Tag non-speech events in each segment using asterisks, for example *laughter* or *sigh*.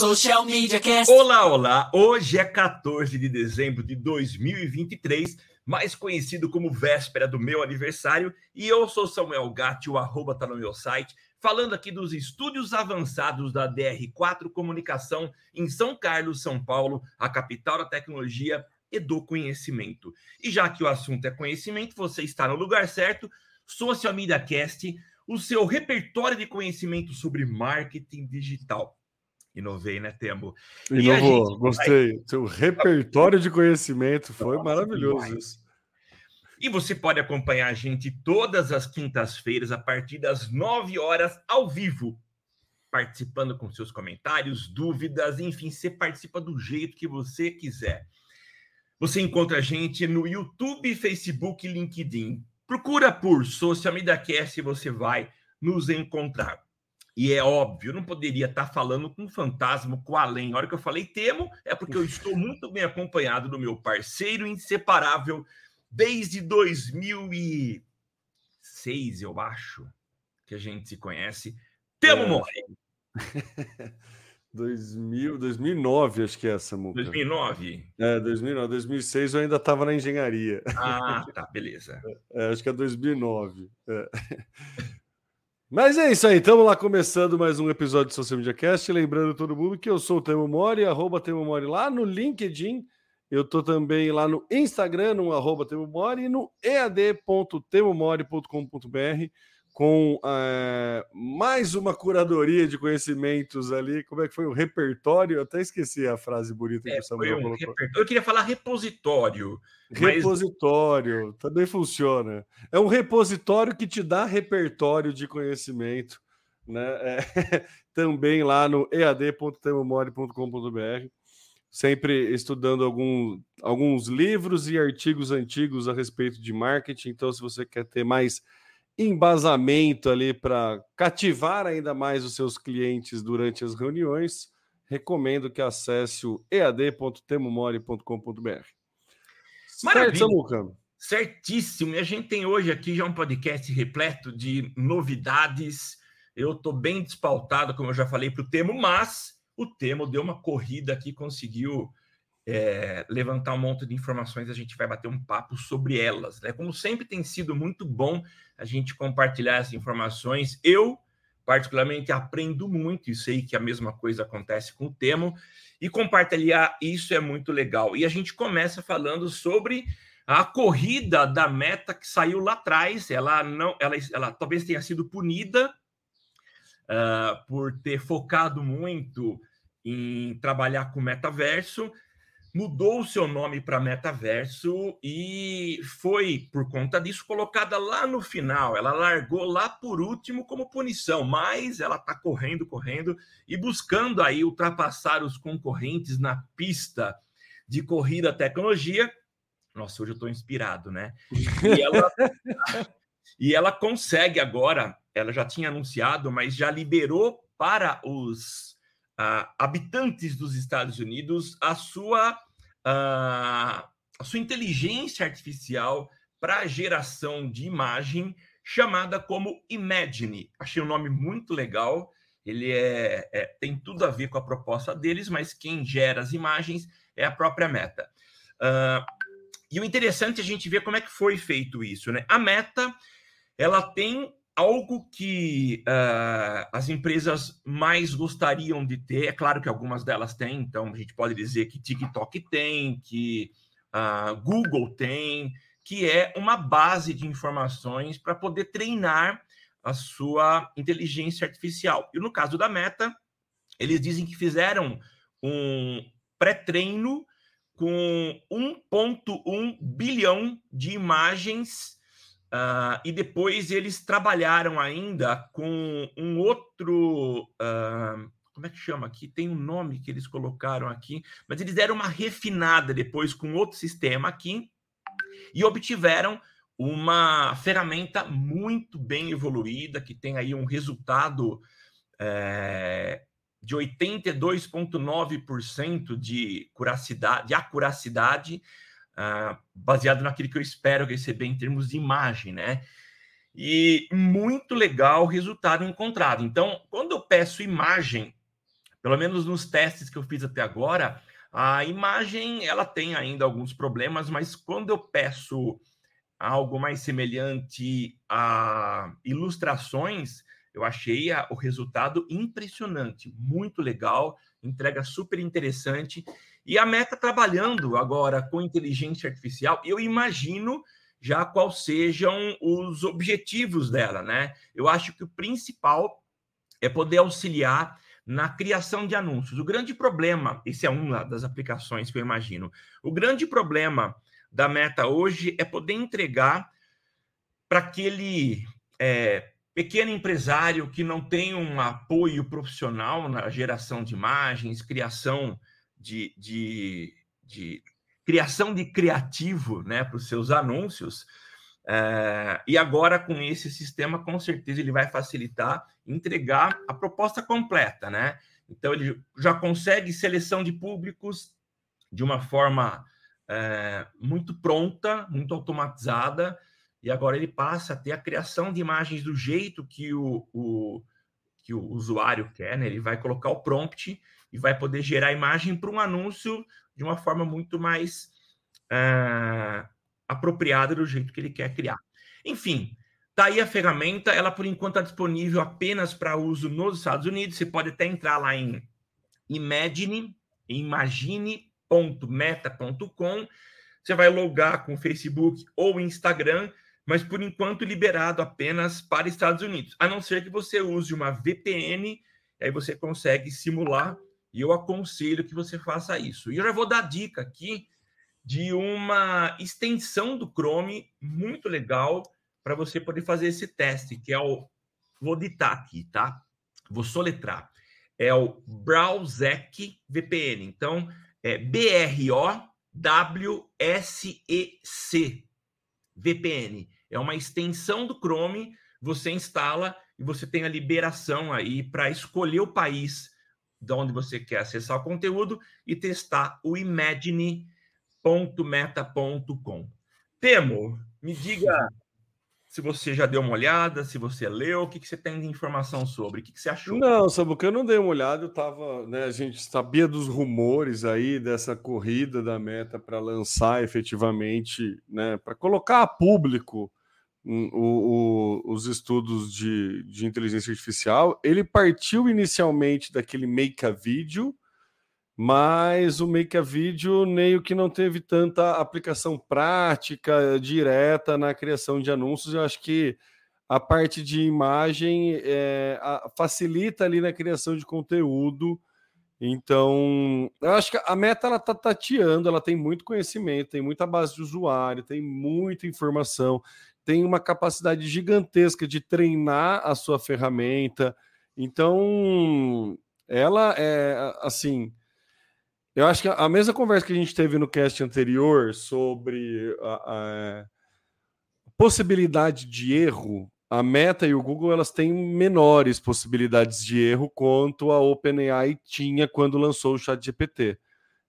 Social Media Cast. Olá, olá! Hoje é 14 de dezembro de 2023, mais conhecido como véspera do meu aniversário, e eu sou Samuel Gatti, o arroba tá no meu site, falando aqui dos estúdios avançados da DR4 Comunicação em São Carlos, São Paulo, a capital da tecnologia e do conhecimento. E já que o assunto é conhecimento, você está no lugar certo, Social Media Cast, o seu repertório de conhecimento sobre marketing digital. Inovei, né, Temo? Inovou, gostei. Vai... Seu repertório de conhecimento foi Nossa, maravilhoso isso. E você pode acompanhar a gente todas as quintas-feiras, a partir das 9 horas, ao vivo, participando com seus comentários, dúvidas, enfim, você participa do jeito que você quiser. Você encontra a gente no YouTube, Facebook e LinkedIn. Procura por Social Media Cast e você vai nos encontrar. E é óbvio, não poderia estar falando com um fantasma, com além. A hora que eu falei temo, é porque eu estou muito bem acompanhado do meu parceiro inseparável desde 2006, eu acho, que a gente se conhece. Temo é. More. 2000, 2009, acho que é essa, Muca. 2009? É, 2009. 2006 eu ainda estava na engenharia. Ah, tá, beleza. *laughs* É, acho que é 2009. É. *laughs* Mas é isso aí, estamos lá começando mais um episódio do Social Media Cast. Lembrando todo mundo que eu sou o Temo Mori, arroba Temo Mori lá no LinkedIn. Eu estou também lá no Instagram, no arroba Temo Mori, e no ead.temomori.com.br com é, mais uma curadoria de conhecimentos ali. Como é que foi o repertório? Eu até esqueci a frase bonita que é, o Samuel um colocou. Eu queria falar repositório. Repositório, mas... também funciona. É um repositório que te dá repertório de conhecimento, né? É, *laughs* também lá no ead.temomore.com.br. Sempre estudando algum, alguns livros e artigos antigos a respeito de marketing. Então, se você quer ter mais embasamento ali para cativar ainda mais os seus clientes durante as reuniões, recomendo que acesse o ead.temomore.com.br. Maravilha. Certíssimo. E a gente tem hoje aqui já um podcast repleto de novidades. Eu estou bem despautado, como eu já falei, para o Temo, mas o Temo deu uma corrida aqui, conseguiu é, levantar um monte de informações, a gente vai bater um papo sobre elas. Né? Como sempre tem sido muito bom a gente compartilhar essas informações. Eu, particularmente, aprendo muito e sei que a mesma coisa acontece com o Temo, e compartilhar isso é muito legal. E a gente começa falando sobre a corrida da meta que saiu lá atrás. Ela não, ela, ela talvez tenha sido punida uh, por ter focado muito em trabalhar com metaverso mudou o seu nome para Metaverso e foi, por conta disso, colocada lá no final. Ela largou lá por último como punição, mas ela está correndo, correndo e buscando aí ultrapassar os concorrentes na pista de corrida tecnologia. Nossa, hoje eu estou inspirado, né? E ela, *laughs* e ela consegue agora, ela já tinha anunciado, mas já liberou para os uh, habitantes dos Estados Unidos a sua, a sua inteligência artificial para geração de imagem, chamada como Imagine. Achei um nome muito legal. Ele é, é, tem tudo a ver com a proposta deles, mas quem gera as imagens é a própria Meta. Uh, e o interessante é a gente ver como é que foi feito isso, né? A Meta ela tem algo que uh, as empresas mais gostariam de ter, é claro que algumas delas têm, então a gente pode dizer que TikTok tem, que uh, Google tem, que é uma base de informações para poder treinar a sua inteligência artificial. E no caso da Meta, eles dizem que fizeram um pré-treino com 1,1 bilhão de imagens Uh, e depois eles trabalharam ainda com um outro. Uh, como é que chama aqui? Tem um nome que eles colocaram aqui, mas eles deram uma refinada depois com outro sistema aqui e obtiveram uma ferramenta muito bem evoluída que tem aí um resultado é, de 82,9% de de acuracidade uh, baseado naquilo que eu espero receber em termos de imagem, né? E muito legal o resultado encontrado. Então, quando eu peço imagem pelo menos nos testes que eu fiz até agora, a imagem ela tem ainda alguns problemas, mas quando eu peço algo mais semelhante a ilustrações, eu achei a, o resultado impressionante, muito legal, entrega super interessante. E a Meta trabalhando agora com inteligência artificial, eu imagino já quais sejam os objetivos dela, né? Eu acho que o principal é poder auxiliar na criação de anúncios. O grande problema, esse é uma das aplicações que eu imagino. O grande problema da Meta hoje é poder entregar para aquele é, pequeno empresário que não tem um apoio profissional na geração de imagens, criação de, de, de criação de criativo né, para os seus anúncios. É, e agora, com esse sistema, com certeza ele vai facilitar entregar a proposta completa, né? Então, ele já consegue seleção de públicos de uma forma é, muito pronta, muito automatizada, e agora ele passa a ter a criação de imagens do jeito que o, o que o usuário quer, né? Ele vai colocar o prompt e vai poder gerar imagem para um anúncio de uma forma muito mais é, apropriada do jeito que ele quer criar. Enfim, tá aí a ferramenta, ela por enquanto está disponível apenas para uso nos Estados Unidos. Você pode até entrar lá em Imagine, imagine.meta.com. Você vai logar com Facebook ou Instagram mas por enquanto liberado apenas para Estados Unidos, a não ser que você use uma VPN, aí você consegue simular, e eu aconselho que você faça isso. E eu já vou dar dica aqui de uma extensão do Chrome muito legal para você poder fazer esse teste, que é o. Vou ditar aqui, tá? Vou soletrar. É o Browsec VPN. Então, é B-R-O-W-S-E-C VPN. É uma extensão do Chrome, você instala e você tem a liberação aí para escolher o país de onde você quer acessar o conteúdo e testar o imagine.meta.com. Temo, me diga se você já deu uma olhada, se você leu, o que, que você tem de informação sobre, o que, que você achou? Não, Sabuca, eu não dei uma olhada, eu tava, né, a gente sabia dos rumores aí dessa corrida da meta para lançar efetivamente, né, para colocar a público o, o, os estudos de, de inteligência artificial. Ele partiu inicialmente daquele Make a Video, mas o Make a Video meio que não teve tanta aplicação prática, direta na criação de anúncios. Eu acho que a parte de imagem é, a, facilita ali na criação de conteúdo. Então, eu acho que a Meta ela tá tateando, ela tem muito conhecimento, tem muita base de usuário, tem muita informação, tem uma capacidade gigantesca de treinar a sua ferramenta. Então, ela é assim, eu acho que a mesma conversa que a gente teve no cast anterior sobre a, a possibilidade de erro, a Meta e o Google elas têm menores possibilidades de erro quanto a OpenAI tinha quando lançou o ChatGPT.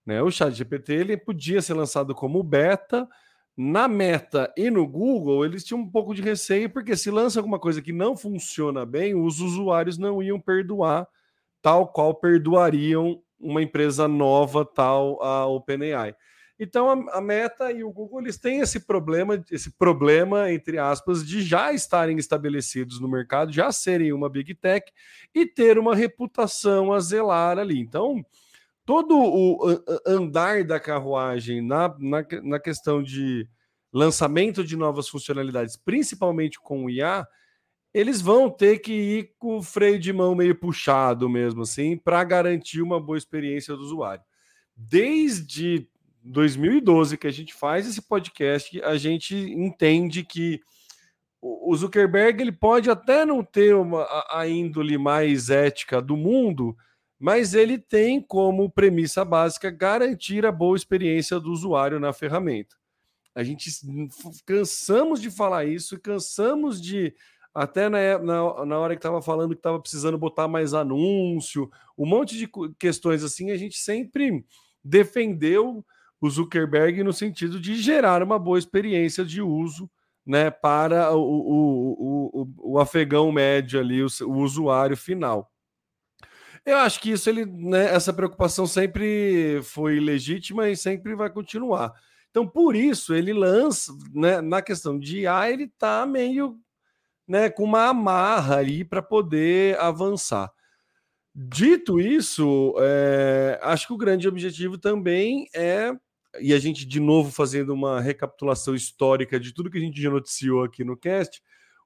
Né? O ChatGPT ele podia ser lançado como beta. Na Meta e no Google, eles tinham um pouco de receio, porque se lança alguma coisa que não funciona bem, os usuários não iam perdoar, tal qual perdoariam uma empresa nova tal a OpenAI. Então a, Meta e o Google eles têm esse problema, esse problema entre aspas de já estarem estabelecidos no mercado, já serem uma big tech e ter uma reputação a zelar ali. Então todo o andar da carruagem na, na, na questão de lançamento de novas funcionalidades, principalmente com o IA, eles vão ter que ir com o freio de mão meio puxado mesmo, assim, para garantir uma boa experiência do usuário. Desde 2012 que a gente faz esse podcast, a gente entende que o Zuckerberg ele pode até não ter uma, a índole mais ética do mundo, mas ele tem como premissa básica garantir a boa experiência do usuário na ferramenta. A gente cansamos de falar isso, cansamos de até na, na, na hora que estava falando que estava precisando botar mais anúncio, um monte de questões assim, a gente sempre defendeu o Zuckerberg no sentido de gerar uma boa experiência de uso né, para o, o, o, o, afegão médio ali, o usuário final. Eu acho que isso ele, né, essa preocupação sempre foi legítima e sempre vai continuar. Então, por isso, ele lança, né, na questão de IA, ele está meio né, com uma amarra ali para poder avançar. Dito isso, é, acho que o grande objetivo também é, e a gente de novo fazendo uma recapitulação histórica de tudo que a gente já noticiou aqui no cast,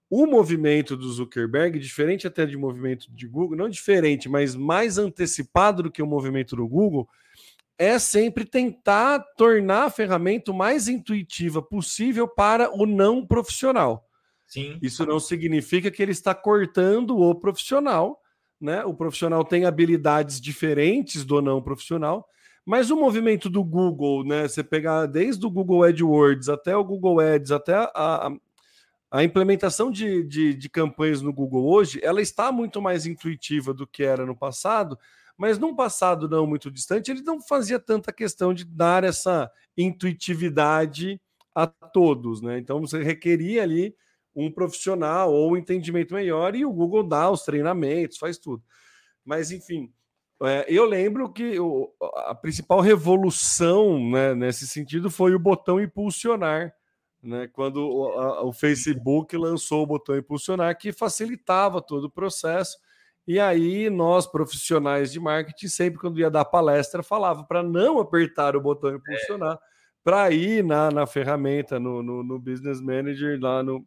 o movimento do Zuckerberg, diferente até de movimento de Google, não diferente, mas mais antecipado do que o movimento do Google, é sempre tentar tornar a ferramenta o mais intuitiva possível para o não profissional. Sim. Isso não significa que ele está cortando o profissional, né? O profissional tem habilidades diferentes do não profissional, mas o movimento do Google, né? Você pegar desde o Google AdWords até o Google Ads, até a, a implementação de, de, de, campanhas no Google hoje, ela está muito mais intuitiva do que era no passado, mas num passado não muito distante, ele não fazia tanta questão de dar essa intuitividade a todos, né? Então você requeria ali um profissional ou um entendimento melhor e o Google dá os treinamentos, faz tudo. Mas enfim, é, eu lembro que a principal revolução né, nesse sentido foi o botão impulsionar né, quando o, a, o Facebook lançou o botão impulsionar, que facilitava todo o processo. E aí, nós, profissionais de marketing, sempre quando ia dar palestra, falava para não apertar o botão impulsionar, é. para ir na, na ferramenta, no, no, no, Business Manager, lá no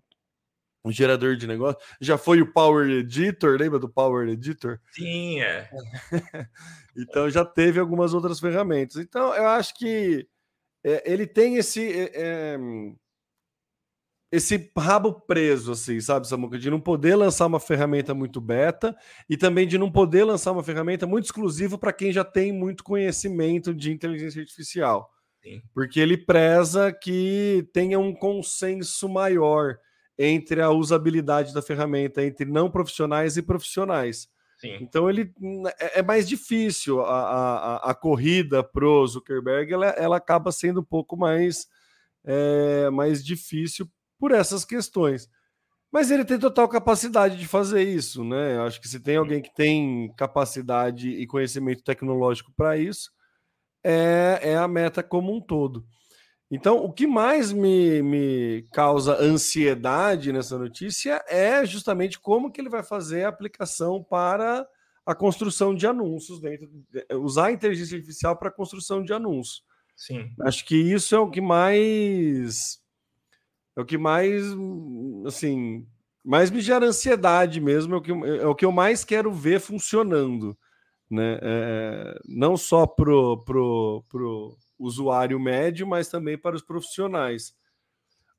gerador de negócio. Já foi o Power Editor, lembra do Power Editor? Sim, é. *laughs* então já teve algumas outras ferramentas. Então, eu acho que é, ele tem esse. É, é esse rabo preso, assim, sabe, Samuca? De não poder lançar uma ferramenta muito beta e também de não poder lançar uma ferramenta muito exclusiva para quem já tem muito conhecimento de inteligência artificial. Sim. Porque ele preza que tenha um consenso maior entre a usabilidade da ferramenta, entre não profissionais e profissionais. Sim. Então ele é, é mais difícil a, a, a corrida pro Zuckerberg, ela, ela acaba sendo um pouco mais, é, mais difícil por essas questões. Mas ele tem total capacidade de fazer isso, né? Eu acho que se tem alguém que tem capacidade e conhecimento tecnológico para isso, é, é a meta como um todo. Então, o que mais me, me causa ansiedade nessa notícia é justamente como que ele vai fazer a aplicação para a construção de anúncios dentro, usar a inteligência artificial para a construção de anúncios. Sim. Acho que isso é o que mais é o que mais, assim, mais me gera ansiedade mesmo, é o que, é o que eu mais quero ver funcionando, né? É, não só pro, pro, pro usuário médio, mas também para os profissionais.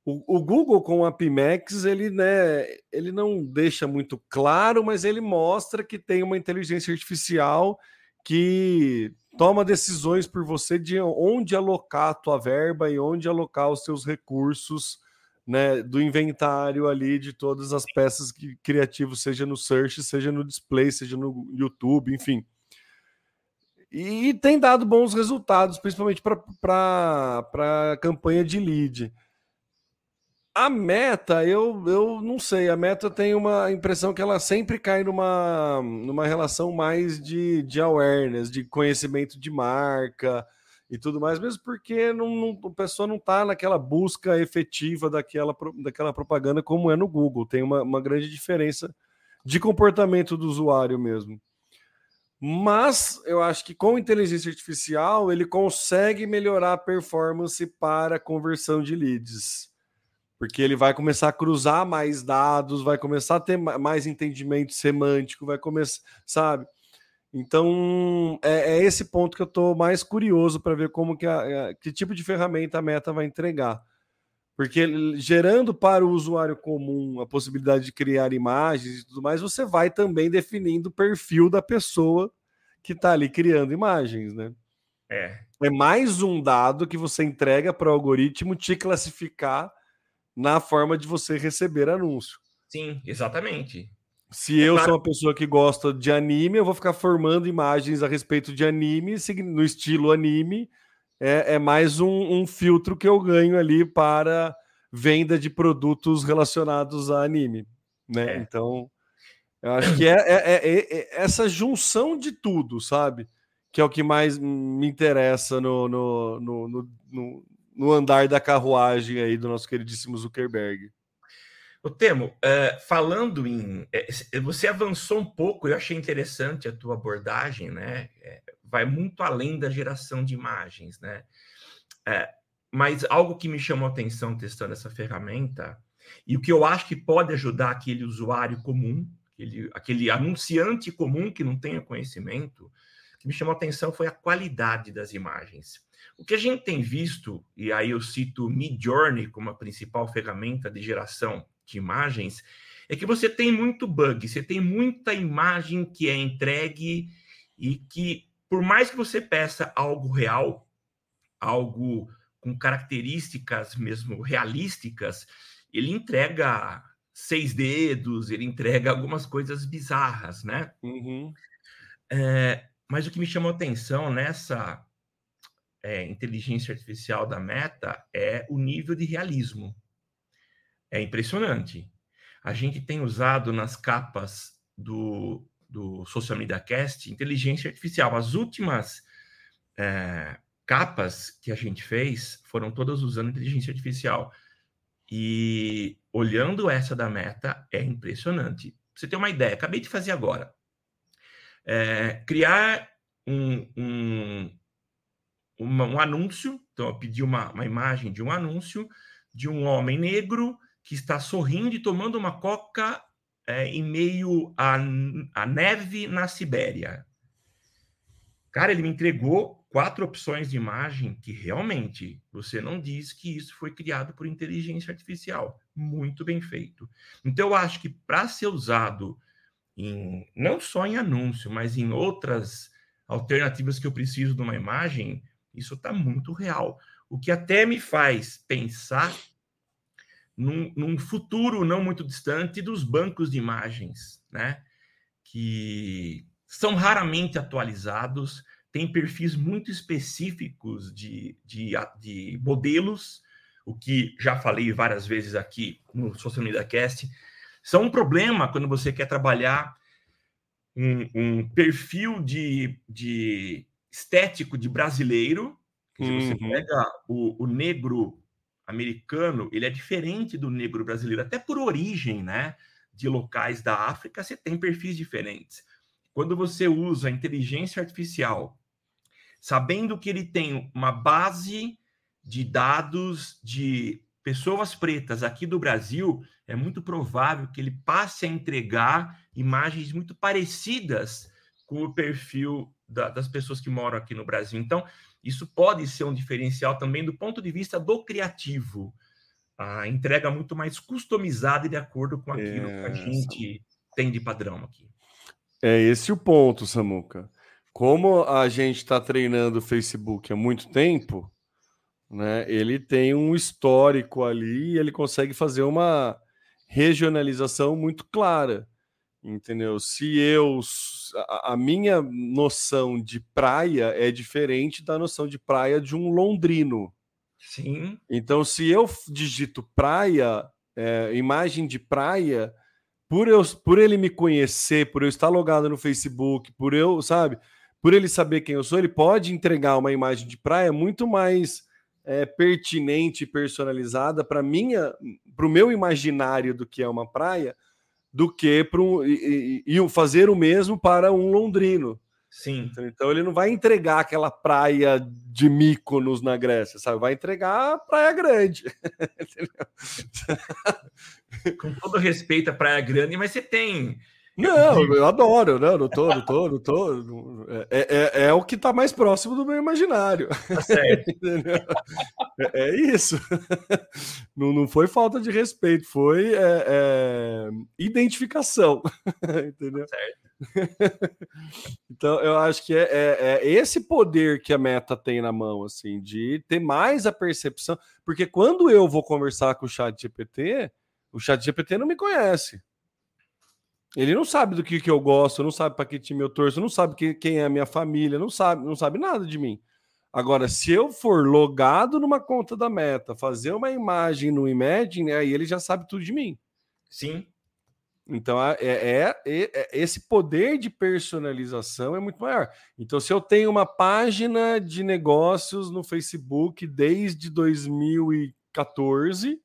O, o, Google com a Pimax, ele, né, ele não deixa muito claro, mas ele mostra que tem uma inteligência artificial que toma decisões por você de onde alocar a tua verba e onde alocar os seus recursos né, do inventário ali de todas as peças que, criativos, seja no search, seja no display, seja no YouTube, enfim. E tem dado bons resultados, principalmente para a campanha de lead. A meta, eu, eu não sei, a meta tem uma impressão que ela sempre cai numa, numa relação mais de, de awareness, de conhecimento de marca, e tudo mais, mesmo porque não, não, a pessoa não está naquela busca efetiva daquela, daquela propaganda como é no Google. Tem uma, uma grande diferença de comportamento do usuário mesmo. Mas eu acho que com inteligência artificial ele consegue melhorar a performance para conversão de leads. Porque ele vai começar a cruzar mais dados, vai começar a ter mais entendimento semântico, vai começar, sabe? Então, é, é, esse ponto que eu estou mais curioso para ver como que, a, a, que tipo de ferramenta a Meta vai entregar. Porque gerando para o usuário comum a possibilidade de criar imagens e tudo mais, você vai também definindo o perfil da pessoa que está ali criando imagens, né? É. É mais um dado que você entrega para o algoritmo te classificar na forma de você receber anúncio. Sim, exatamente. Se eu sou uma pessoa que gosta de anime, eu vou ficar formando imagens a respeito de anime, no estilo anime. É, é mais um, um, filtro que eu ganho ali para venda de produtos relacionados a anime. Né? É. Então, Eu acho que é, é, é, é, essa junção de tudo, sabe? Que é o que mais me interessa no, no, no, no, no andar da carruagem aí do nosso queridíssimo Zuckerberg. O Temo, uh, falando em. Uh, você avançou um pouco, eu achei interessante a tua abordagem, né? Vai muito além da geração de imagens, né? mas algo que me chamou a atenção testando essa ferramenta, e o que eu acho que pode ajudar aquele usuário comum, aquele, aquele anunciante comum que não tenha conhecimento, que me chamou a atenção foi a qualidade das imagens. O que a gente tem visto, e aí eu cito Midjourney como a principal ferramenta de geração de imagens, é que você tem muito bug, você tem muita imagem que é entregue e que, por mais que você peça algo real, algo com características mesmo realísticas, ele entrega seis dedos, ele entrega algumas coisas bizarras, né? Uhum. É, mas o que me chamou atenção nessa é, inteligência artificial da Meta é o nível de realismo. É impressionante. A gente tem usado nas capas do, do Social Media Cast inteligência artificial. As últimas é, capas que a gente fez foram todas usando inteligência artificial. E olhando essa da Meta, é impressionante. Pra você ter uma ideia, acabei de fazer agora. É, criar um, um, uma, um anúncio. Então, eu pedi uma, uma imagem de um anúncio de um homem negro que está sorrindo e tomando uma coca é, em meio à, à neve na Sibéria. Cara, ele me entregou quatro opções de imagem que realmente você não diz que isso foi criado por inteligência artificial. Muito bem feito. Então, eu acho que para ser usado em, não só em anúncio, mas em outras alternativas que eu preciso de uma imagem, isso está muito real. O que até me faz pensar num, num futuro não muito distante dos bancos de imagens, né? Que são raramente atualizados tem perfis muito específicos de, de, de modelos, o que já falei várias vezes aqui no Social Media Cast, são um problema quando você quer trabalhar um, um perfil de, de estético de brasileiro. Uhum. você pega o, o negro americano, ele é diferente do negro brasileiro, até por origem, né? De locais da África, você tem perfis diferentes. Quando você usa a inteligência artificial sabendo que ele tem uma base de dados de pessoas pretas aqui do Brasil, é muito provável que ele passe a entregar imagens muito parecidas com o perfil da, das pessoas que moram aqui no Brasil. Então, isso pode ser um diferencial também do ponto de vista do criativo. A entrega muito mais customizada e de acordo com aquilo é, que a gente tem de padrão aqui. É esse o ponto, Samuca como a gente está treinando o Facebook há muito tempo, né, ele tem um histórico ali e ele consegue fazer uma regionalização muito clara, entendeu? Se eu a, a minha noção de praia é diferente da noção de praia de um londrino. Sim. Então, se eu digito praia, é, imagem de praia, por, eu, por ele me conhecer, por eu estar logado no Facebook, por eu, sabe? por ele saber quem eu sou, ele pode entregar uma imagem de praia muito mais é, pertinente e personalizada para minha, para o meu imaginário do que é uma praia, do que para um, e, e, e fazer o mesmo para um londrino. Sim. Então ele não vai entregar aquela praia de Mykonos na Grécia, sabe? Vai entregar a Praia Grande. *laughs* Com todo respeito à Praia Grande, mas você tem não, eu adoro, não, não tô, não tô, não tô. É, é, é o que está mais próximo do meu imaginário. Tá certo. *laughs* é, é, isso. Não, não foi falta de respeito, foi é, é identificação. *laughs* Entendeu? Tá certo. Então, eu acho que é, é, é, esse poder que a meta tem na mão, assim, de ter mais a percepção. Porque quando eu vou conversar com o chat GPT, o chat GPT não me conhece. Ele não sabe do que, que eu gosto, não sabe para que time eu torço, não sabe que, quem é a minha família, não sabe, não sabe nada de mim. Agora, se eu for logado numa conta da Meta, fazer uma imagem no Imagine, aí ele já sabe tudo de mim. Sim. Então, é, é, é, é, esse poder de personalização é muito maior. Então, se eu tenho uma página de negócios no Facebook desde 2014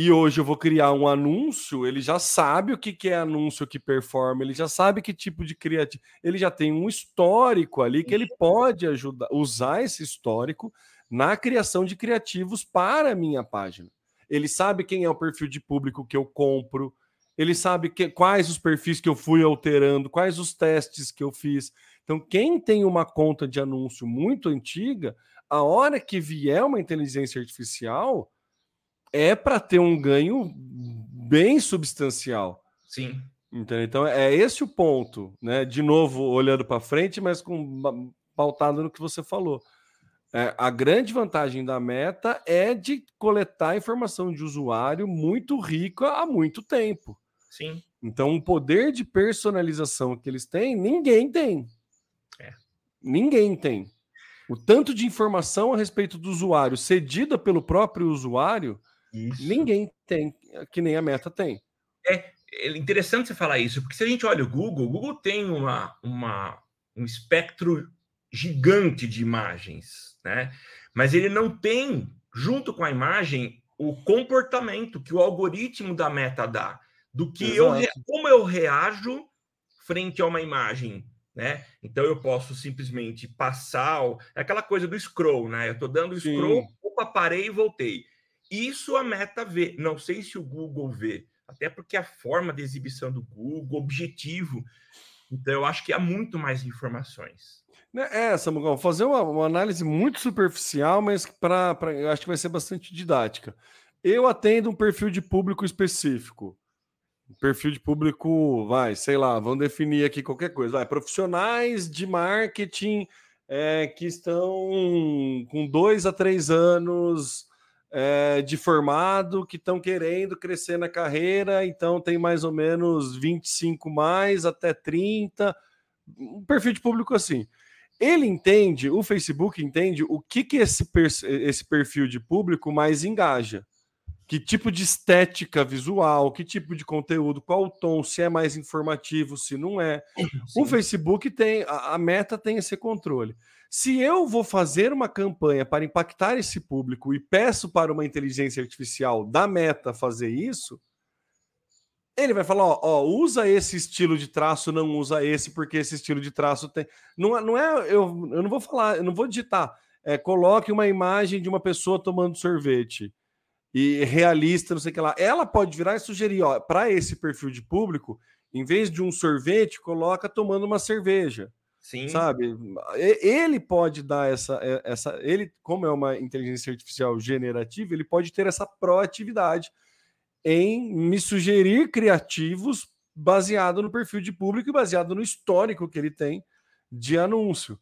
e hoje eu vou criar um anúncio, ele já sabe o que, que é anúncio que performa, ele já sabe que tipo de criativo. Ele já tem um histórico ali que ele pode ajudar, usar esse histórico na criação de criativos para a minha página. Ele sabe quem é o perfil de público que eu compro ele sabe que, quais os perfis que eu fui alterando, quais os testes que eu fiz. Então, quem tem uma conta de anúncio muito antiga, a hora que vier uma inteligência artificial, é para ter um ganho bem substancial. Sim. Entendeu? Então, é esse o ponto, né? De novo, olhando para frente, mas com pautado no que você falou. É, a grande vantagem da meta é de coletar informação de usuário muito rica há muito tempo. Sim. Então, o poder de personalização que eles têm, ninguém tem. É. Ninguém tem. O tanto de informação a respeito do usuário cedida pelo próprio usuário, isso. ninguém tem, que nem a Meta tem. É, é interessante você falar isso, porque se a gente olha o Google, o Google tem uma, uma, um espectro gigante de imagens, né? Mas ele não tem, junto com a imagem, o comportamento que o algoritmo da Meta dá do que eu como eu reajo frente a uma imagem, né? Então eu posso simplesmente passar é aquela coisa do scroll, né? Eu estou dando Sim. scroll, opa, parei e voltei. Isso a Meta vê. Não sei se o Google vê, até porque a forma de exibição do Google, objetivo. Então eu acho que há muito mais informações. Né, é, Samuel, fazer uma, uma, análise muito superficial, mas para eu acho que vai ser bastante didática. Eu atendo um perfil de público específico perfil de público, vai, sei lá, vamos definir aqui qualquer coisa, vai, profissionais de marketing é, que estão com dois a três anos é, de formado, que estão querendo crescer na carreira, então tem mais ou menos 25 mais até 30, um perfil de público assim. Ele entende, o Facebook entende o que, que esse, esse perfil de público mais engaja que tipo de estética visual, que tipo de conteúdo, qual o tom, se é mais informativo, se não é. Sim. O Facebook tem, a, a, meta tem esse controle. Se eu vou fazer uma campanha para impactar esse público e peço para uma inteligência artificial da meta fazer isso, ele vai falar: ó, ó, usa esse estilo de traço, não usa esse, porque esse estilo de traço tem. Não, não é, eu, eu não vou falar, eu não vou digitar. É, coloque uma imagem de uma pessoa tomando sorvete e realista, não sei o que lá. Ela pode virar e sugerir, ó, para esse perfil de público, em vez de um sorvete, coloca tomando uma cerveja. Sim. Sabe? Ele pode dar essa, essa. Ele, como é uma inteligência artificial generativa, ele pode ter essa proatividade em me sugerir criativos baseado no perfil de público e baseado no histórico que ele tem de anúncio.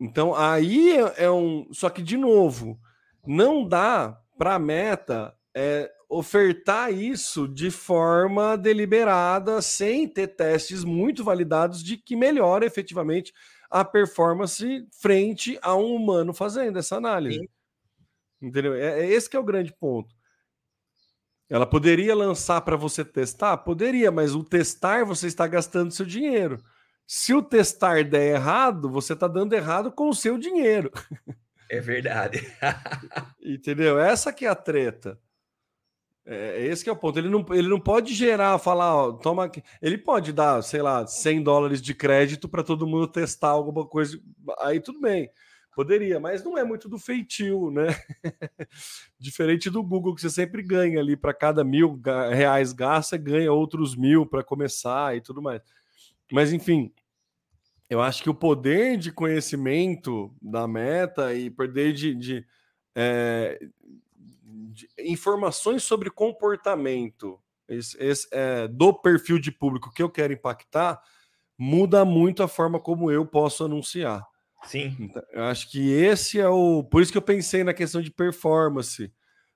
Então, aí é, é um. Só que, de novo, não dá para a meta é ofertar isso de forma deliberada, sem ter testes muito validados de que melhora efetivamente a performance frente a um humano fazendo essa análise. Sim. Entendeu? É, é esse que é o grande ponto. Ela poderia lançar para você testar? Poderia, mas o testar você está gastando seu dinheiro. Se o testar der errado, você está dando errado com o seu dinheiro. É verdade. *laughs* Entendeu? Essa que é a treta. É, é, esse que é o ponto. Ele não, ele não pode gerar, falar, ó, toma. Ele pode dar, sei lá, 100 dólares de crédito para todo mundo testar alguma coisa. Aí tudo bem. Poderia, mas não é muito do feitio, né? *laughs* Diferente do Google, que você sempre ganha ali para cada mil reais gasta, ganha outros mil para começar e tudo mais. Mas enfim, eu acho que o poder de conhecimento da meta e poder de, de, é, de informações sobre comportamento esse, esse, é, do perfil de público que eu quero impactar muda muito a forma como eu posso anunciar. Sim. Então, eu acho que esse é o. Por isso que eu pensei na questão de performance.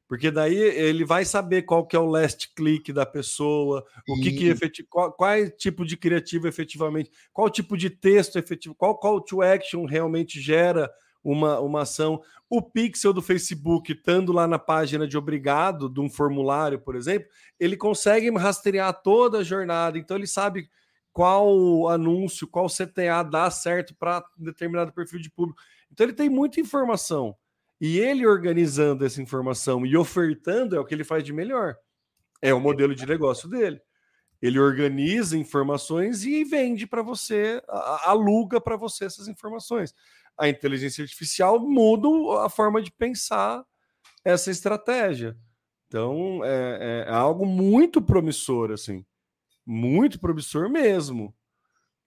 Porque daí ele vai saber qual que é o last click da pessoa, o que, que efetiv... qual, qual tipo de criativo efetivamente, qual tipo de texto efetivo, qual call to action realmente gera uma, uma ação. O pixel do Facebook, estando lá na página de obrigado, de um formulário, por exemplo, ele consegue rastrear toda a jornada, então ele sabe qual anúncio, qual CTA dá certo para determinado perfil de público. Então ele tem muita informação. E ele organizando essa informação e ofertando é o que ele faz de melhor. É o modelo de negócio dele. Ele organiza informações e vende para você, aluga para você essas informações. A inteligência artificial muda a forma de pensar essa estratégia. Então, é, é, é algo muito promissor, assim. Muito promissor mesmo.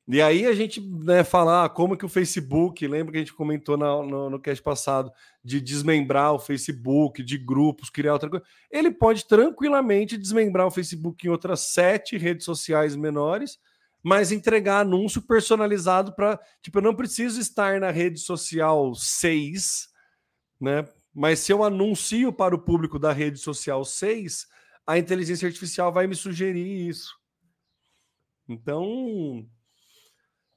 E aí a gente né, falar ah, como que o Facebook, lembra que a gente comentou no, no, no cast passado, de desmembrar o Facebook, de grupos, criar outra coisa. Ele pode tranquilamente desmembrar o Facebook em outras sete redes sociais menores, mas entregar anúncio personalizado para. Tipo, eu não preciso estar na rede social 6, né? Mas se eu anuncio para o público da rede social 6, a inteligência artificial vai me sugerir isso. Então,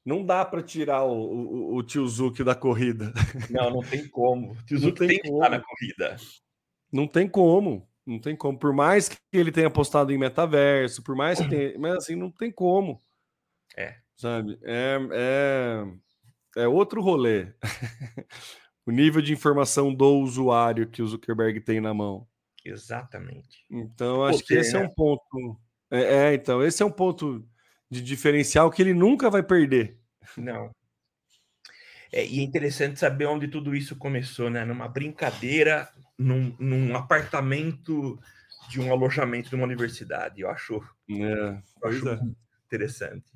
não dá para tirar o, o, o tio Zuki da corrida. *laughs* Não, não tem como. O tio Zuki tem, tem que estar na corrida. Não tem como. Não tem como. Por mais que ele tenha apostado em metaverso, por mais que tenha. Mas assim, não tem como. É. Sabe? É, é, é outro rolê. *laughs* o nível de informação do usuário que o Zuckerberg tem na mão. Exatamente. Então, acho que esse é né? é um ponto. É, é, então, esse é um ponto de diferencial que ele nunca vai perder. Não. É, e é interessante saber onde tudo isso começou, né? Numa brincadeira, num, num apartamento de um alojamento de uma universidade. Eu acho, é, eu acho é. interessante.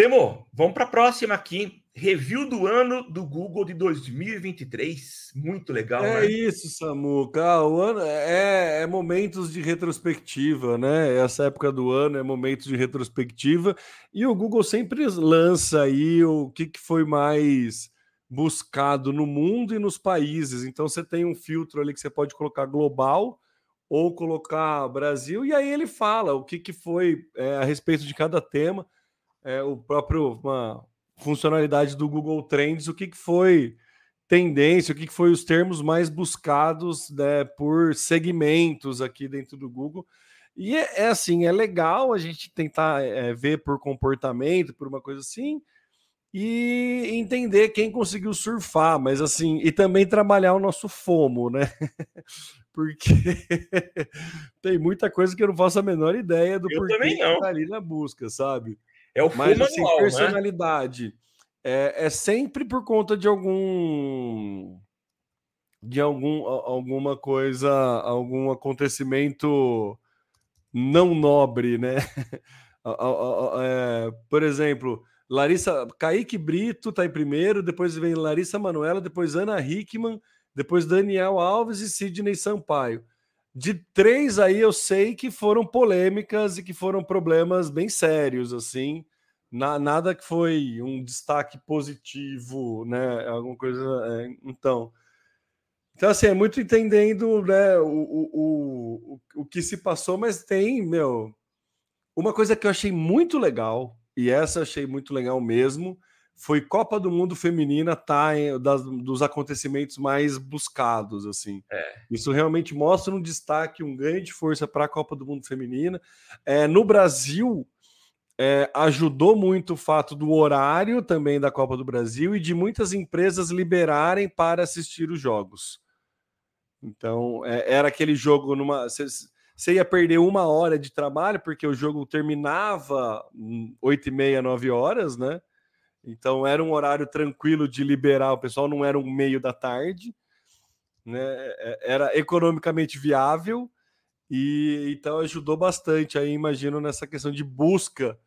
Temo, vamos para a próxima aqui. Review do ano do Google de 2023. Muito legal, é né? isso, Samuca. O ano é, é, momentos de retrospectiva, né? Essa época do ano é momentos de retrospectiva. E o Google sempre lança aí o que, que foi mais buscado no mundo e nos países. Então você tem um filtro ali que você pode colocar global ou colocar Brasil, e aí ele fala o que, que foi é, a respeito de cada tema. É, o próprio uma, funcionalidade do Google Trends, o que, que foi tendência, o que, que foi os termos mais buscados né, por segmentos aqui dentro do Google. E é, é assim, é legal a gente tentar é, ver por comportamento, por uma coisa assim, e entender quem conseguiu surfar, mas assim, e também trabalhar o nosso FOMO, né? *laughs* Porque *laughs* tem muita coisa que eu não faço a menor ideia do eu porquê que tá ali na busca, sabe? É o Mas, assim, manual, né? personalidade né? é, é sempre por conta de algum de algum alguma coisa, algum acontecimento não nobre, né? *laughs* é, por exemplo, Larissa, Kaique Brito tá em primeiro, depois vem Larissa Manuela, depois Ana Hickman, depois Daniel Alves e Sidney Sampaio. De três aí eu sei que foram polêmicas e que foram problemas bem sérios, assim. Na, nada que foi um destaque positivo, né? Alguma coisa. É, então. Então, assim, é muito entendendo né, o, o, o, o que se passou, mas tem, meu. Uma coisa que eu achei muito legal, e essa eu achei muito legal mesmo, foi Copa do Mundo Feminina tá em, das, dos acontecimentos mais buscados assim. É. Isso realmente mostra um destaque, um ganho de força para a Copa do Mundo Feminina. É, no Brasil é, ajudou muito o fato do horário também da Copa do Brasil e de muitas empresas liberarem para assistir os jogos. Então é, era aquele jogo numa você ia perder uma hora de trabalho porque o jogo terminava oito e meia, nove horas, né? Então era um horário tranquilo de liberar o pessoal, não era um meio da tarde, né? É, era economicamente viável e então ajudou bastante aí, imagino, nessa questão de busca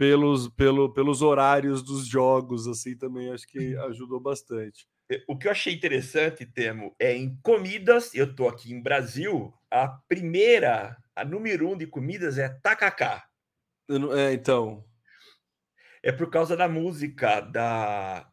pelos, pelo, pelos horários dos jogos, assim, também acho que uhum. ajudou bastante. É, o que eu achei interessante, Temo, é em comidas, eu tô aqui em Brasil, a primeira, a número um de comidas é tacacá. É, então, é por causa da música da.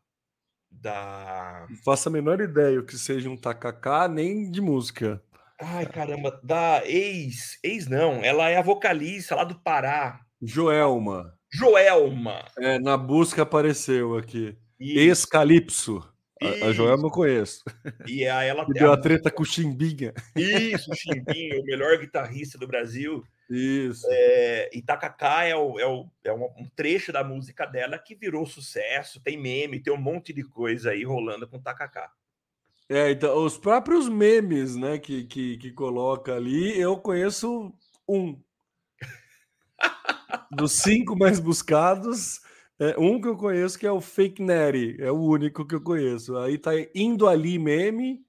Da. Não faço a menor ideia o que seja um tacacá, nem de música. Ai, caramba, da ex. Ex não, ela é a vocalista lá do Pará. Joelma. Joelma. É, na busca apareceu aqui. Ex-Calypso. A, a Joelma eu conheço. E *laughs* a ela deu a treta com o Chimbinha. Isso, o Chimbinha, o melhor guitarrista do Brasil. Isso. É, e Takaká é, o, é, o, é um trecho da música dela que virou sucesso, tem meme, tem um monte de coisa aí rolando com Takaká. É, então, os próprios memes, né, que, que, que coloca ali, eu conheço um. *laughs* Dos cinco mais buscados, é, um que eu conheço que é o Fake Neri, é o único que eu conheço. Aí tá indo ali meme,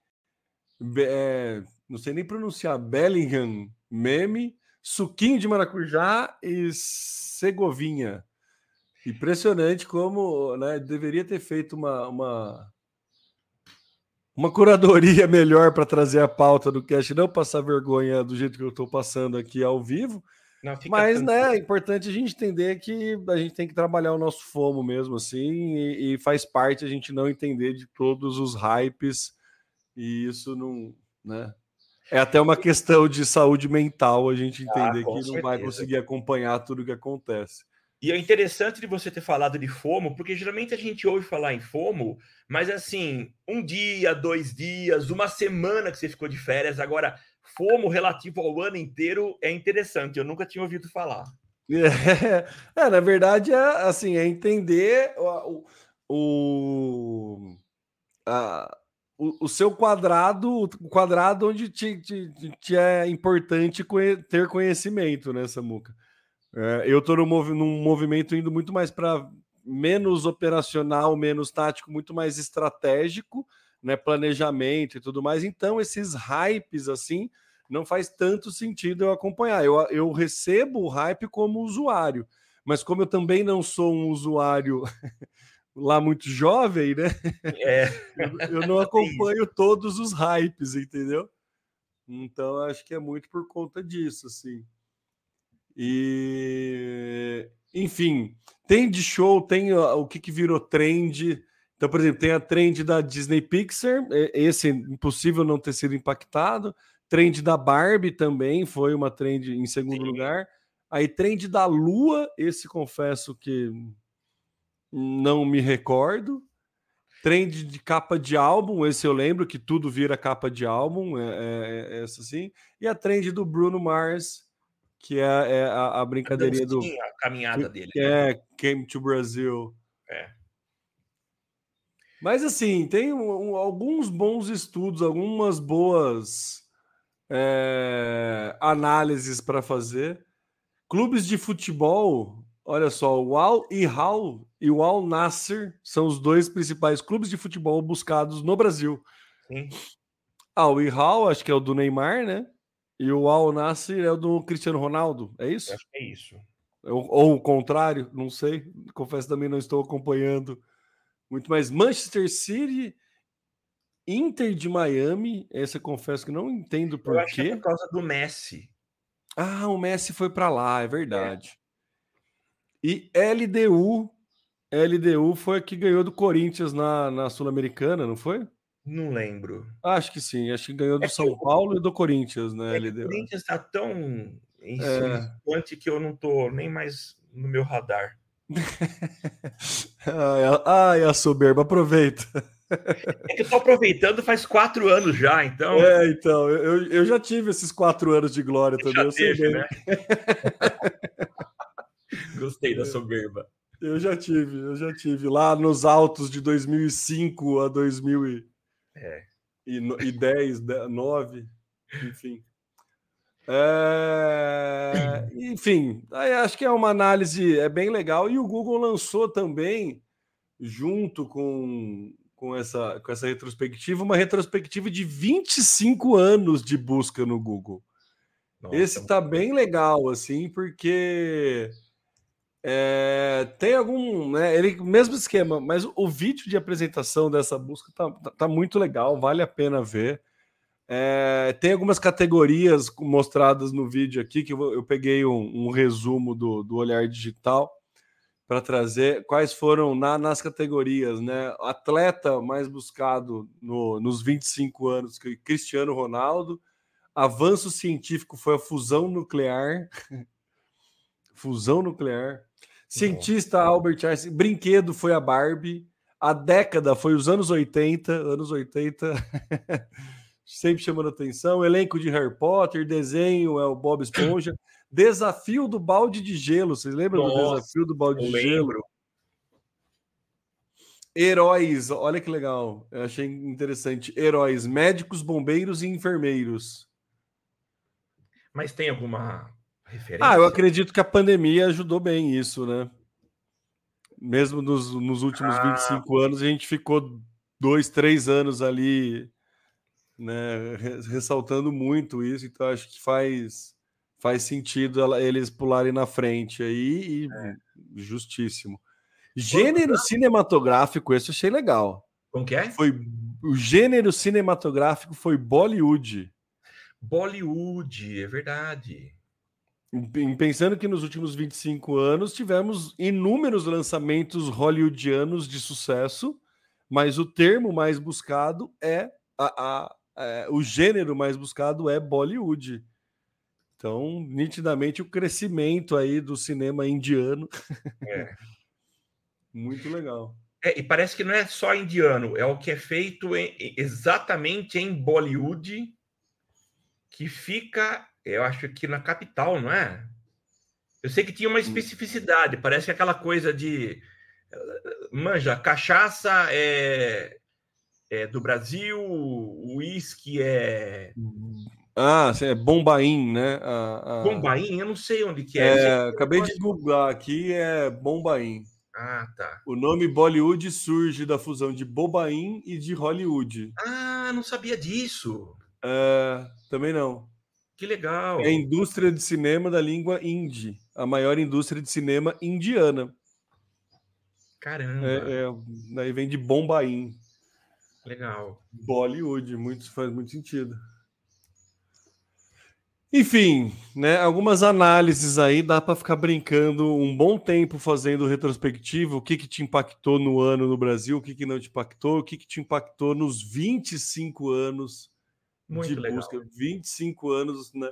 é, não sei nem pronunciar, Bellingham meme, suquinho de maracujá e cegovinha. Impressionante como né, deveria ter feito uma, uma, uma curadoria *laughs* melhor para trazer a pauta do cast, não passar vergonha do jeito que eu estou passando aqui ao vivo. Não, Mas, né, é importante a gente entender que a gente tem que trabalhar o nosso fomo mesmo, assim, e, e, faz parte a gente não entender de todos os hypes, e isso não, né? É até uma questão de saúde mental a gente ah, entender ah, que certeza. não vai conseguir acompanhar tudo que acontece. E é interessante de você ter falado de FOMO, porque geralmente a gente ouve falar em FOMO, mas assim, um dia, dois dias, uma semana que você ficou de férias. Agora, FOMO relativo ao ano inteiro é interessante, eu nunca tinha ouvido falar. *laughs* É, é na verdade, é assim, é entender o, o, a, o, o, seu quadrado, o quadrado onde te, te, te é importante ter conhecimento, né, Samuca? É, eu estou num, num movimento indo muito mais para menos operacional, menos tático, muito mais estratégico, né? Planejamento e tudo mais. Então, esses hypes assim não faz tanto sentido eu acompanhar. Eu, eu recebo o hype como usuário, mas como eu também não sou um usuário *laughs* lá muito jovem, né? É. *laughs* eu, eu não *laughs* acompanho todos os hypes, entendeu? Então acho que é muito por conta disso, assim. E, enfim, tem de show, tem o que, que virou trend. Então, por exemplo, tem a trend da Disney Pixar, esse é impossível não ter sido impactado. Trend da Barbie também foi uma trend em segundo Sim. lugar. Aí, trend da Lua, esse confesso que não me recordo. Trend de capa de álbum, esse eu lembro que tudo vira capa de álbum, é, é, é essa sim. E a trend do Bruno Mars, que é, é a, a, brincadeirinha do. A caminhada dele. Que né? é Came to Brasil. É. Mas assim, tem um, alguns bons estudos, algumas boas é, análises para fazer. Clubes de futebol, olha só, o Al Hilal e o Al Nasser são os dois principais clubes de futebol buscados no Brasil. Sim. O Hilal, acho que é o do Neymar, né? E o Al Nasser é o do Cristiano Ronaldo, é isso? Acho que é isso. Ou, ou o contrário, não sei. Confesso também não estou acompanhando muito mais. Manchester City, Inter de Miami, essa confesso que não entendo por Eu acho quê. Que é por causa do Messi. Ah, o Messi foi para lá, é verdade. É. E LDU, LDU foi a que ganhou do Corinthians na, na Sul-Americana, não foi? Não lembro. Acho que sim. Acho que ganhou do é São Paulo e do Corinthians, né? É o Corinthians está tão insultante é. que eu não tô nem mais no meu radar. Ai, a soberba, aproveita. É que eu tô aproveitando faz quatro anos já, então. É, então, eu, eu já tive esses quatro anos de glória também, eu sei bem. Né? *laughs* Gostei da soberba. Eu já tive, eu já tive lá nos altos de 2005 a 2000 é. E, e 10, 9, enfim. É, enfim, acho que é uma análise é bem legal. E o Google lançou também, junto com, com, essa, com essa retrospectiva, uma retrospectiva de 25 anos de busca no Google. Nossa, Esse tá bem legal, assim, porque é, tem algum, né? Ele mesmo esquema, mas o vídeo de apresentação dessa busca tá, tá, tá muito legal, vale a pena ver. É, tem algumas categorias mostradas no vídeo aqui que eu, eu peguei um, um, resumo do, do olhar digital para trazer quais foram na, nas categorias, né? Atleta mais buscado no, nos 25 anos, que Cristiano Ronaldo. Avanço científico foi a fusão nuclear. *laughs* fusão nuclear. Cientista Albert Einstein. Brinquedo foi a Barbie. A década foi os anos 80, anos 80, *laughs* sempre chamando atenção. Elenco de Harry Potter, desenho é o Bob Esponja. *coughs* Desafio do balde de gelo. Vocês lembram Nossa, do desafio do balde de gelo? Heróis, olha que legal. Eu achei interessante. Heróis, médicos, bombeiros e enfermeiros. Mas tem alguma referência? Ah, eu acredito que a pandemia ajudou bem isso, né? Mesmo nos, nos últimos ah. 25 anos, a gente ficou dois, três anos ali, né, ressaltando muito isso, então acho que faz faz sentido eles pularem na frente aí e é. justíssimo. Gênero cinematográfico, esse eu achei legal. Como que é? Foi, o gênero cinematográfico foi Bollywood. Bollywood, é verdade. Pensando que nos últimos 25 anos tivemos inúmeros lançamentos hollywoodianos de sucesso, mas o termo mais buscado é a, a é, o gênero mais buscado é Bollywood. Então, nitidamente, o crescimento aí do cinema indiano. É. *laughs* Muito legal. É, e parece que não é só indiano, é o que é feito em, exatamente em Bollywood, que fica, eu acho que na capital, não é? Eu sei que tinha uma hum. especificidade, parece que aquela coisa de. Manja, cachaça é, é do Brasil, o uísque é. Ah, é Bombaim, né? A, a... Bombaim? Eu não sei onde que é. é acabei de googlar aqui, é Bombaim. Ah, tá. O nome Bollywood surge da fusão de Bobaim e de Hollywood. Ah, não sabia disso. É, também não. Que legal. É a indústria de cinema da língua hindi, a maior indústria de cinema indiana. Caramba. É, é, daí vem de Bombaim. Legal. Bollywood, muito, faz muito sentido. Enfim, né, algumas análises aí, dá para ficar brincando um bom tempo fazendo retrospectivo, o que, que te impactou no ano no Brasil, o que, que não te impactou, o que, que te impactou nos 25 anos Muito de legal. busca. 25 anos, né?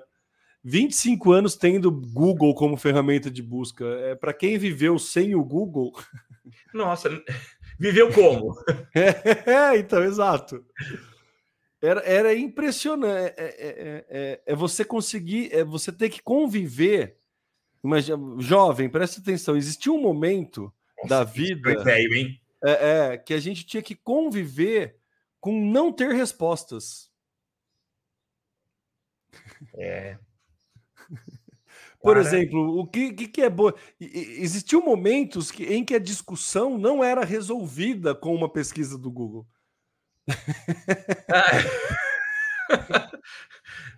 25 anos tendo Google como ferramenta de busca. É para quem viveu sem o Google. *laughs* Nossa, viveu como? *laughs* é, então, exato. Era, era impressionante. É, é, é, é, você conseguir, é você ter que conviver. Mas, jovem, presta atenção. Existia um momento Nossa, da vida velho, hein? É, é, que a gente tinha que conviver com não ter respostas. É. *laughs* Por exemplo, o que, que, que é bom? Existiam momentos que, em que a discussão não era resolvida com uma pesquisa do Google. *laughs*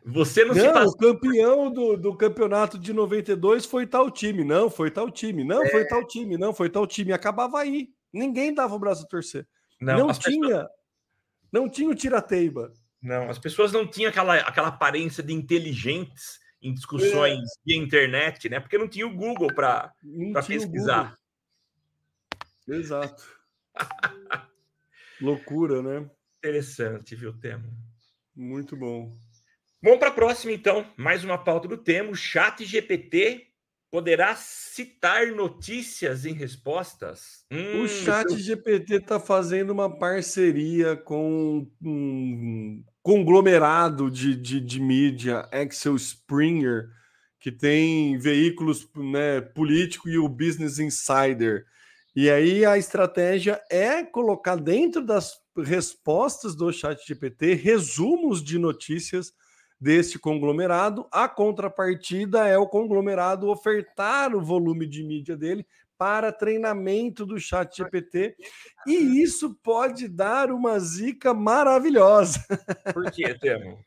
Você não, não se passa... o campeão do, do campeonato de 92 foi tal time, não, foi tal time, não, é... foi tal time, não, foi tal time. Acabava aí. Ninguém dava o braço a torcer. Não, não tinha, pessoas... não tinha o tirateiba. Não, as pessoas não tinham aquela, aquela aparência de inteligentes em discussões é. via internet, né? Porque não tinha o Google para pesquisar. Exato. *laughs* Loucura, né? Interessante, viu, Temo? Muito bom. Vamos para a próxima, então. Mais uma pauta do Temo. Chat GPT poderá citar notícias em respostas? Hum, o Chat GPT está fazendo uma parceria com um conglomerado de, de, de mídia, Axel Springer, que tem veículos né, político e o Business Insider. E aí a estratégia é colocar dentro das respostas do Chat GPT resumos de notícias deste conglomerado. A contrapartida é o conglomerado ofertar o volume de mídia dele para treinamento do Chat GPT. E isso pode dar uma zica maravilhosa. *laughs* Por que, Temo?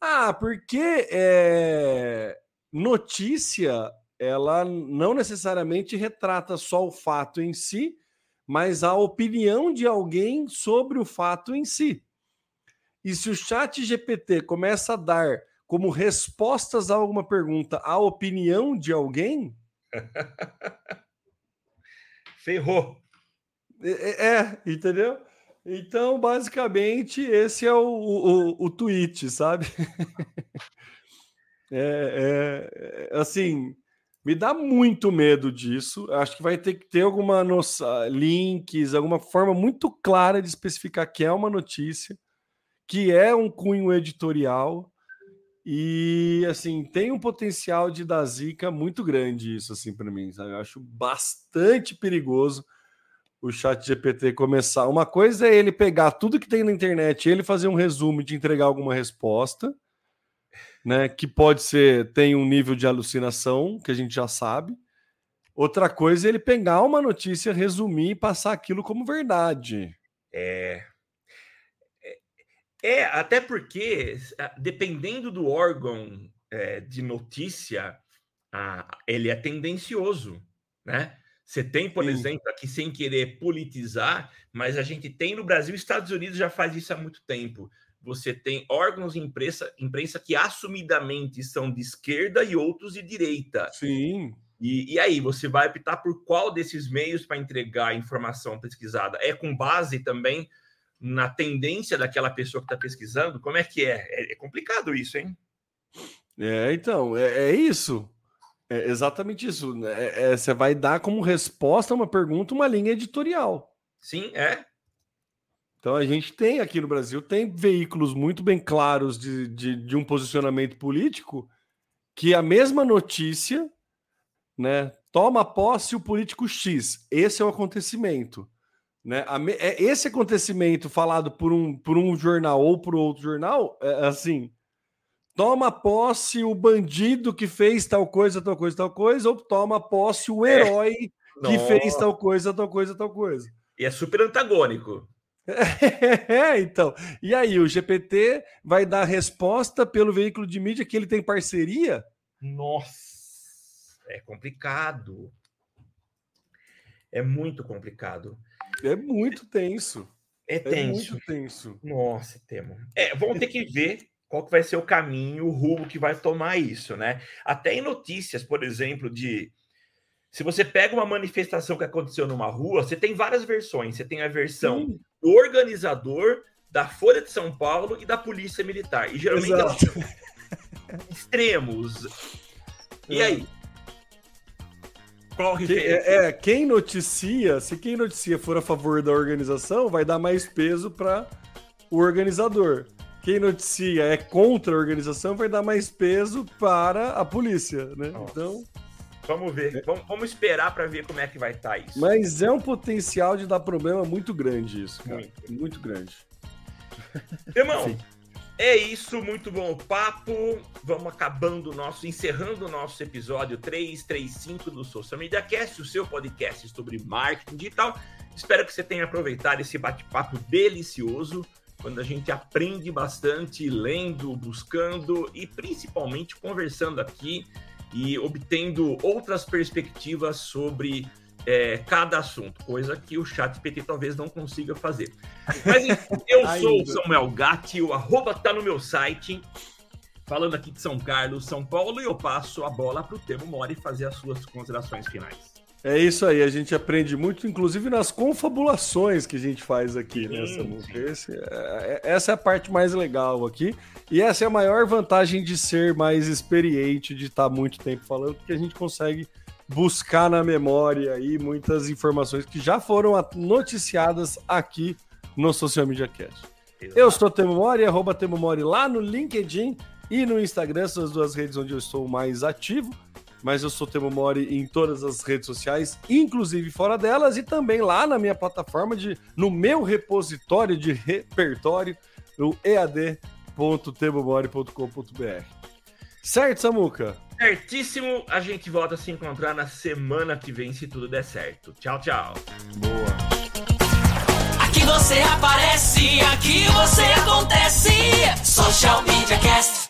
ah, porque é, notícia ela não necessariamente retrata só o fato em si, mas a opinião de alguém sobre o fato em si. E se o chat GPT começa a dar como respostas a alguma pergunta a opinião de alguém. *laughs* Ferrou. É, é, é, entendeu? Então, basicamente, esse é o, o, o tweet, sabe? *laughs* é, é, assim, Me dá muito medo disso. Acho que vai ter que ter alguma noção, links, alguma forma muito clara de especificar que é uma notícia, que é um cunho editorial e assim tem um potencial de dar zica muito grande isso assim para mim. Sabe? Eu acho bastante perigoso o Chat GPT começar. Uma coisa é ele pegar tudo que tem na internet, ele fazer um resumo de entregar alguma resposta né? Que pode ser, tem um nível de alucinação, que a gente já sabe. Outra coisa é ele pegar uma notícia, resumir e passar aquilo como verdade. É. é até porque, dependendo do órgão é, de notícia, ele é tendencioso, né? Você tem, por Sim. exemplo, aqui sem querer politizar, mas a gente tem no Brasil, Estados Unidos já faz isso há muito tempo você tem órgãos de imprensa, imprensa que assumidamente são de esquerda e outros de direita. Sim. E, e aí, você vai optar por qual desses meios para entregar a informação pesquisada? É com base também na tendência daquela pessoa que está pesquisando? Como é que é? é? é? complicado isso, hein? É, então, é, é isso. É exatamente isso. É, é, você vai dar como resposta a uma pergunta uma linha editorial. Sim, é. Então a gente tem aqui no Brasil, tem veículos muito bem claros de, de, de um posicionamento político que a mesma notícia né, toma posse o político X. Esse é o acontecimento. Né? É, esse acontecimento falado por um, por um jornal ou por outro jornal, é assim, toma posse o bandido que fez tal coisa, tal coisa, tal coisa, ou toma posse o é. herói é. que fez tal coisa, tal coisa, tal coisa. E é super antagônico. *laughs* É, então. E aí, o GPT vai dar resposta pelo veículo de mídia que ele tem parceria? Nossa, é complicado. É muito complicado. É muito tenso. É tenso. É muito tenso. Nossa, temo. É, vamos ter que ver qual que vai ser o caminho, o rumo que vai tomar isso, né? Até em notícias, por exemplo, de se você pega uma manifestação que aconteceu numa rua, você tem várias versões. Você tem a versão Sim. do organizador, da Folha de São Paulo e da Polícia Militar. E geralmente *laughs* extremos. E é. aí? Que, é, é, quem noticia, se quem noticia for a favor da organização, vai dar mais peso para o organizador. Quem noticia é contra a organização, vai dar mais peso para a polícia, né? Nossa. Então. Vamos ver. É. Vamos, vamos esperar para ver como é que vai estar tá isso. Mas é um potencial de dar problema muito grande isso, cara. Muito, muito grande. Irmão, Sim. É isso. Muito bom o papo. Vamos acabando o nosso, encerrando o nosso episódio 335 do Social Media Cast, o seu podcast sobre marketing digital. Espero que você tenha aproveitado esse bate-papo delicioso quando a gente aprende bastante lendo, buscando e principalmente conversando aqui e obtendo outras perspectivas sobre é, cada assunto, coisa que o chat PT talvez não consiga fazer. Mas enfim, eu *laughs* sou o Samuel Gatti, o arroba tá no meu site, falando aqui de São Carlos, São Paulo, e eu passo a bola para o Temo Mori fazer as suas considerações finais. É isso aí, a gente aprende muito, inclusive nas confabulações que a gente faz aqui, né, Esse, é, é, essa é a parte mais legal aqui. E essa é a maior vantagem de ser mais experiente, de estar muito tempo falando, porque a gente consegue buscar na memória aí muitas informações que já foram noticiadas aqui no Social Media Cast. Exato. Eu sou Temo Mori, arroba Temo Mori lá no LinkedIn e no Instagram, são as duas redes onde eu estou mais ativo mas eu sou Temo Mori em todas as redes sociais, inclusive fora delas, e também lá na minha plataforma, de, no meu repositório de repertório, no ead.temomori.com.br. Certo, Samuca? Certíssimo, a gente volta a se encontrar na semana que vem, se tudo der certo. Tchau, tchau. Boa. Aqui você aparece, aqui você acontece. Social Media Cast.